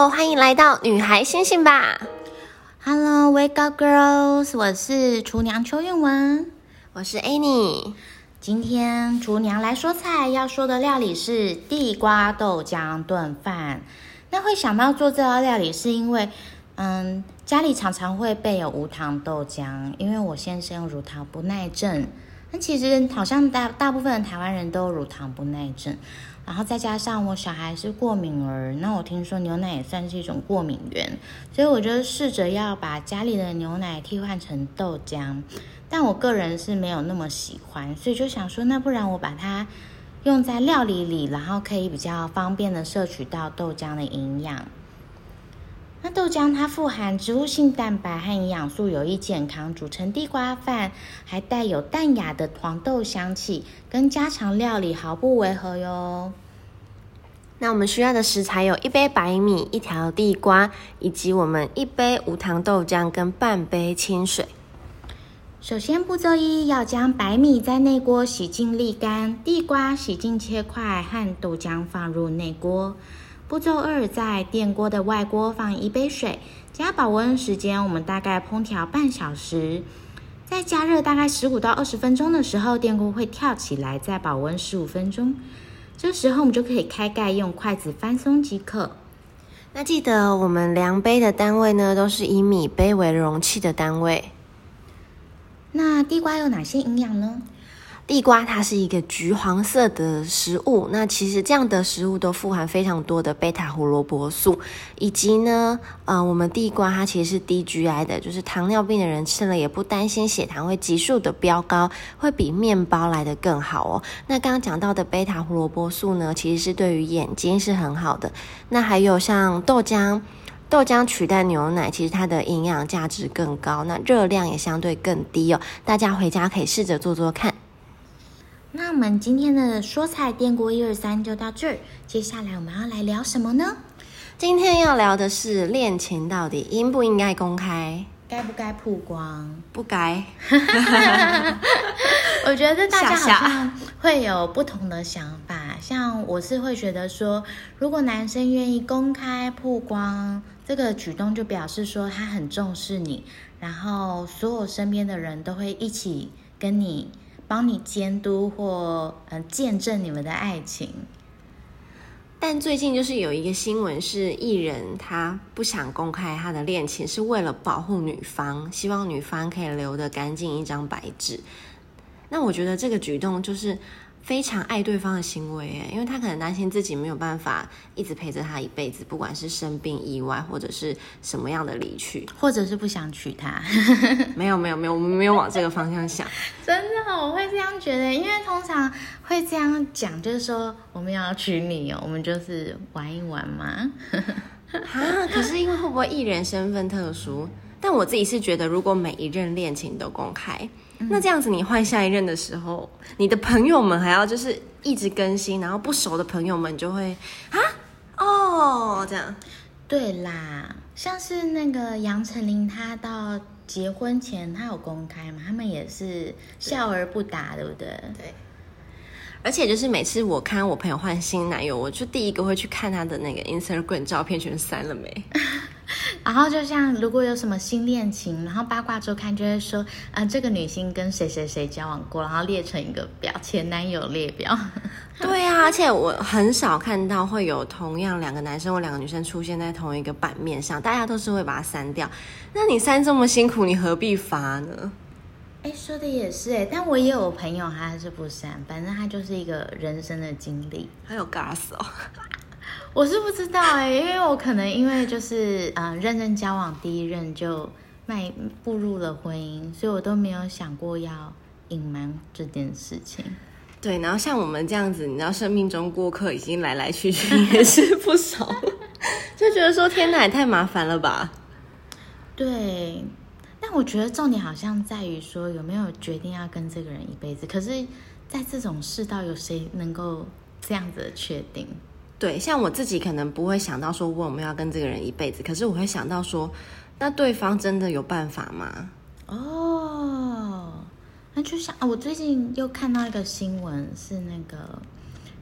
Hello，欢迎来到女孩星星吧。Hello，Wake Up Girls，我是厨娘邱韵文，我是 Annie。今天厨娘来说菜，要说的料理是地瓜豆浆炖饭。那会想到做这道料理，是因为，嗯，家里常常会备有无糖豆浆，因为我先生有乳糖不耐症。那其实好像大大部分的台湾人都有乳糖不耐症。然后再加上我小孩是过敏儿，那我听说牛奶也算是一种过敏源，所以我就试着要把家里的牛奶替换成豆浆，但我个人是没有那么喜欢，所以就想说，那不然我把它用在料理里，然后可以比较方便的摄取到豆浆的营养。那豆浆它富含植物性蛋白和营养素，有益健康，煮成地瓜饭还带有淡雅的黄豆香气，跟家常料理毫不违和哟。那我们需要的食材有一杯白米、一条地瓜，以及我们一杯无糖豆浆跟半杯清水。首先步骤一，要将白米在内锅洗净沥干，地瓜洗净切块，和豆浆放入内锅。步骤二，在电锅的外锅放一杯水，加保温时间，我们大概烹调半小时。在加热大概十五到二十分钟的时候，电锅会跳起来，再保温十五分钟。这时候我们就可以开盖，用筷子翻松即可。那记得我们量杯的单位呢，都是以米杯为容器的单位。那地瓜有哪些营养呢？地瓜它是一个橘黄色的食物，那其实这样的食物都富含非常多的贝塔胡萝卜素，以及呢，呃，我们地瓜它其实是低 GI 的，就是糖尿病的人吃了也不担心血糖会急速的飙高，会比面包来得更好哦。那刚刚讲到的贝塔胡萝卜素呢，其实是对于眼睛是很好的。那还有像豆浆，豆浆取代牛奶，其实它的营养价值更高，那热量也相对更低哦。大家回家可以试着做做看。那我们今天的说菜电锅一二三就到这儿，接下来我们要来聊什么呢？今天要聊的是恋情到底应不应该公开，该不该曝光？不该。我觉得大家好像会有不同的想法，像我是会觉得说，如果男生愿意公开曝光这个举动，就表示说他很重视你，然后所有身边的人都会一起跟你。帮你监督或呃见证你们的爱情，但最近就是有一个新闻是艺人他不想公开他的恋情，是为了保护女方，希望女方可以留得干净一张白纸。那我觉得这个举动就是。非常爱对方的行为，诶，因为他可能担心自己没有办法一直陪着他一辈子，不管是生病、意外，或者是什么样的离去，或者是不想娶她。没有，没有，没有，我们没有往这个方向想。真的，我会这样觉得，因为通常会这样讲，就是说我们要娶你哦，我们就是玩一玩嘛。啊，可是因为会不会艺人身份特殊？但我自己是觉得，如果每一任恋情都公开。那这样子，你换下一任的时候，你的朋友们还要就是一直更新，然后不熟的朋友们就会啊哦这样，对啦，像是那个杨丞琳，她到结婚前她有公开嘛，他们也是笑而不答，对，对不对？对。而且就是每次我看我朋友换新男友，我就第一个会去看他的那个 Instagram 照片，全删了没？然后就像如果有什么新恋情，然后八卦周刊就会说，啊、呃，这个女星跟谁谁谁交往过，然后列成一个表，前男友列表。对啊，而且我很少看到会有同样两个男生或两个女生出现在同一个版面上，大家都是会把它删掉。那你删这么辛苦，你何必发呢？哎，说的也是哎，但我也有朋友，他还是不删，反正他就是一个人生的经历。还有 gas 哦。我是不知道哎，因为我可能因为就是嗯、呃、认真交往第一任就迈步入了婚姻，所以我都没有想过要隐瞒这件事情。对，然后像我们这样子，你知道生命中过客已经来来去去也是不少，就觉得说天哪，也太麻烦了吧？对，但我觉得重点好像在于说有没有决定要跟这个人一辈子。可是，在这种世道，有谁能够这样子的确定？对，像我自己可能不会想到说我们要跟这个人一辈子，可是我会想到说，那对方真的有办法吗？哦，那就像啊我最近又看到一个新闻，是那个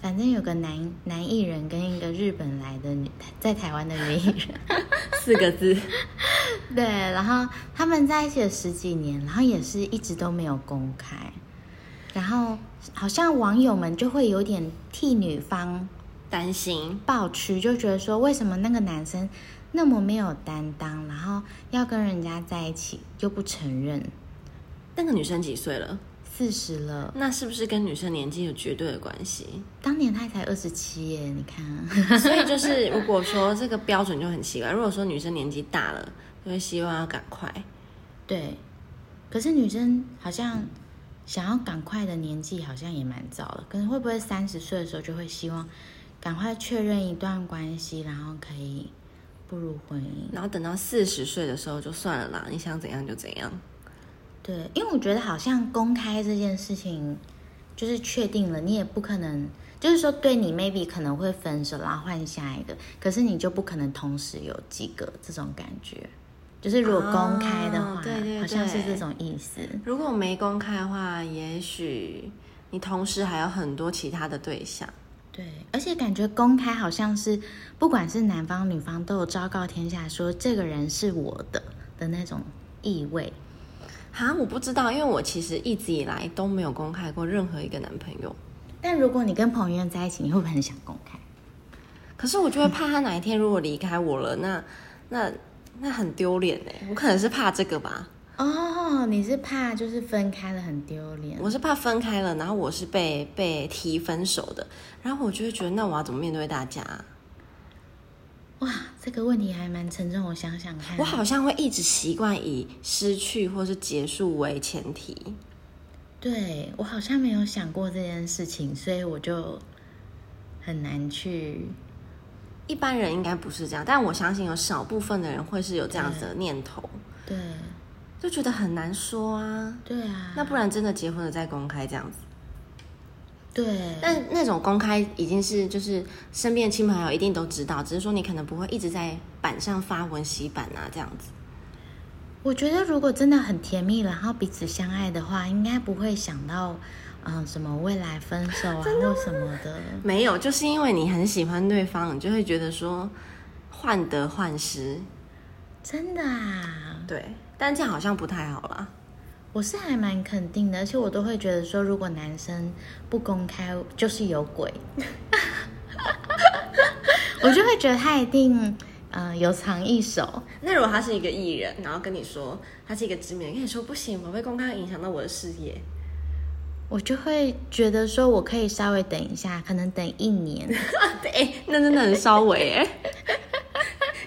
反正有个男男艺人跟一个日本来的女在台湾的女艺人，四个字。对，然后他们在一起了十几年，然后也是一直都没有公开，然后好像网友们就会有点替女方担心、抱屈，就觉得说为什么那个男生那么没有担当，然后要跟人家在一起又不承认。那个女生几岁了？四十了，那是不是跟女生年纪有绝对的关系？当年她才二十七耶，你看，所以就是如果说这个标准就很奇怪。如果说女生年纪大了，就会希望要赶快。对，可是女生好像想要赶快的年纪好像也蛮早了，可能会不会三十岁的时候就会希望赶快确认一段关系，然后可以步入婚姻，然后等到四十岁的时候就算了啦，你想怎样就怎样。对，因为我觉得好像公开这件事情，就是确定了，你也不可能，就是说对你 maybe 可能会分手，然后换下一个，可是你就不可能同时有几个这种感觉。就是如果公开的话，哦、对对对，好像是这种意思。如果没公开的话，也许你同时还有很多其他的对象。对，而且感觉公开好像是不管是男方女方都有昭告天下说这个人是我的的那种意味。哈，我不知道，因为我其实一直以来都没有公开过任何一个男朋友。但如果你跟彭于晏在一起，你会不会很想公开？可是我就会怕他哪一天如果离开我了，那那那很丢脸哎。我可能是怕这个吧。哦，你是怕就是分开了很丢脸？我是怕分开了，然后我是被被提分手的，然后我就会觉得，那我要怎么面对大家？哇，这个问题还蛮沉重。我想想看，我好像会一直习惯以失去或是结束为前提。对，我好像没有想过这件事情，所以我就很难去。一般人应该不是这样，但我相信有少部分的人会是有这样子的念头。对，就觉得很难说啊。对啊，那不然真的结婚了再公开这样子。对，但那种公开已经是就是身边的亲朋好友一定都知道，只是说你可能不会一直在板上发文洗版啊这样子。我觉得如果真的很甜蜜，然后彼此相爱的话，应该不会想到嗯、呃、什么未来分手啊 或什么的。没有，就是因为你很喜欢对方，你就会觉得说患得患失。真的啊？对，但这样好像不太好啦。我是还蛮肯定的，而且我都会觉得说，如果男生不公开，就是有鬼。我就会觉得他一定呃有藏一手。那如果他是一个艺人，然后跟你说他是一个知名人，跟你说不行，我被公开影响到我的事业，我就会觉得说我可以稍微等一下，可能等一年。对，那真的很稍微哎。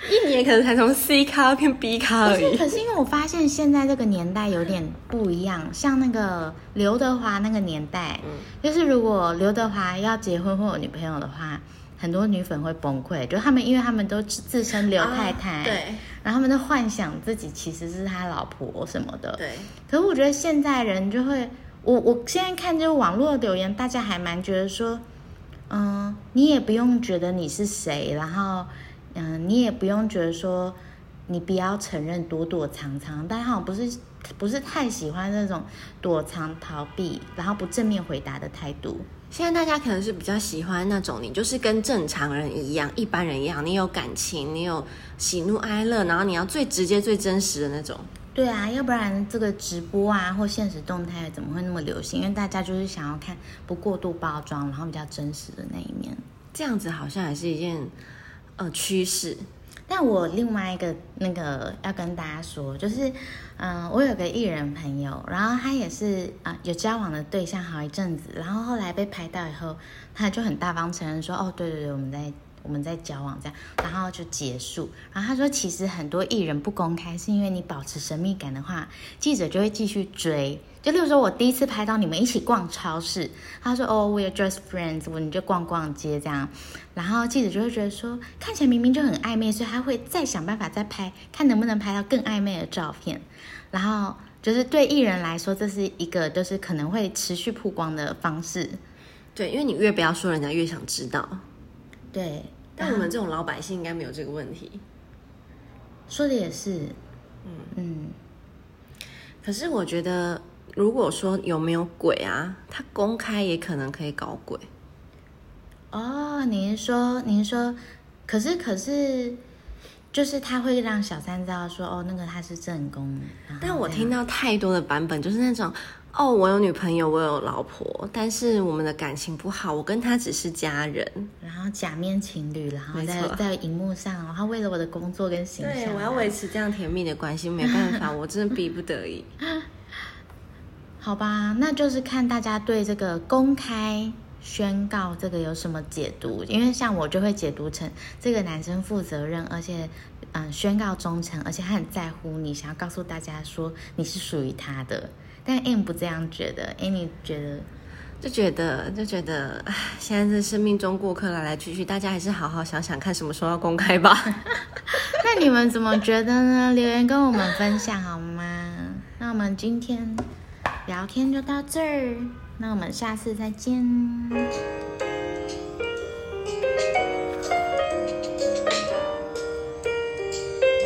一年可能才从 C 咖变 B 咖而已。可是因为我发现现在这个年代有点不一样，像那个刘德华那个年代，嗯、就是如果刘德华要结婚或有女朋友的话，很多女粉会崩溃，就他们因为他们都自称刘太太，啊、对，然后他们都幻想自己其实是他老婆什么的，对。可是我觉得现在人就会，我我现在看这个网络留言，大家还蛮觉得说，嗯，你也不用觉得你是谁，然后。嗯，你也不用觉得说你不要承认躲躲藏藏，但好像不是不是太喜欢那种躲藏逃避，然后不正面回答的态度。现在大家可能是比较喜欢那种你就是跟正常人一样，一般人一样，你有感情，你有喜怒哀乐，然后你要最直接、最真实的那种。对啊，要不然这个直播啊或现实动态怎么会那么流行？因为大家就是想要看不过度包装，然后比较真实的那一面。这样子好像也是一件。呃，趋势。但我另外一个那个要跟大家说，就是，嗯、我有个艺人朋友，然后他也是啊、有交往的对象好一阵子，然后后来被拍到以后，他就很大方承认说，哦，对对对，我们在我们在交往这样，然后就结束。然后他说，其实很多艺人不公开，是因为你保持神秘感的话，记者就会继续追。就例如说，我第一次拍到你们一起逛超市，他说：“哦，we're just friends，我们就逛逛街这样。”然后记者就会觉得说，看起来明明就很暧昧，所以他会再想办法再拍，看能不能拍到更暧昧的照片。然后就是对艺人来说，这是一个就是可能会持续曝光的方式。对，因为你越不要说，人家越想知道。对，但我们这种老百姓应该没有这个问题。说的也是，嗯嗯。可是我觉得。如果说有没有鬼啊，他公开也可能可以搞鬼。哦，你是说，你是说，可是可是，就是他会让小三知道说，哦，那个他是正宫。但我听到太多的版本，就是那种。哦，我有女朋友，我有老婆，但是我们的感情不好，我跟他只是家人，然后假面情侣，然后在在荧幕上，然后为了我的工作跟形象，对，我要维持这样甜蜜的关系，没办法，我真的逼不得已。好吧，那就是看大家对这个公开宣告这个有什么解读，因为像我就会解读成这个男生负责任，而且嗯宣告忠诚，而且他很在乎你，想要告诉大家说你是属于他的。但 M 不这样觉得，Annie、欸、觉得，就觉得就觉得，现在是生命中过客来来去去，大家还是好好想想看什么时候要公开吧。那你们怎么觉得呢？留言跟我们分享好吗？那我们今天聊天就到这儿，那我们下次再见。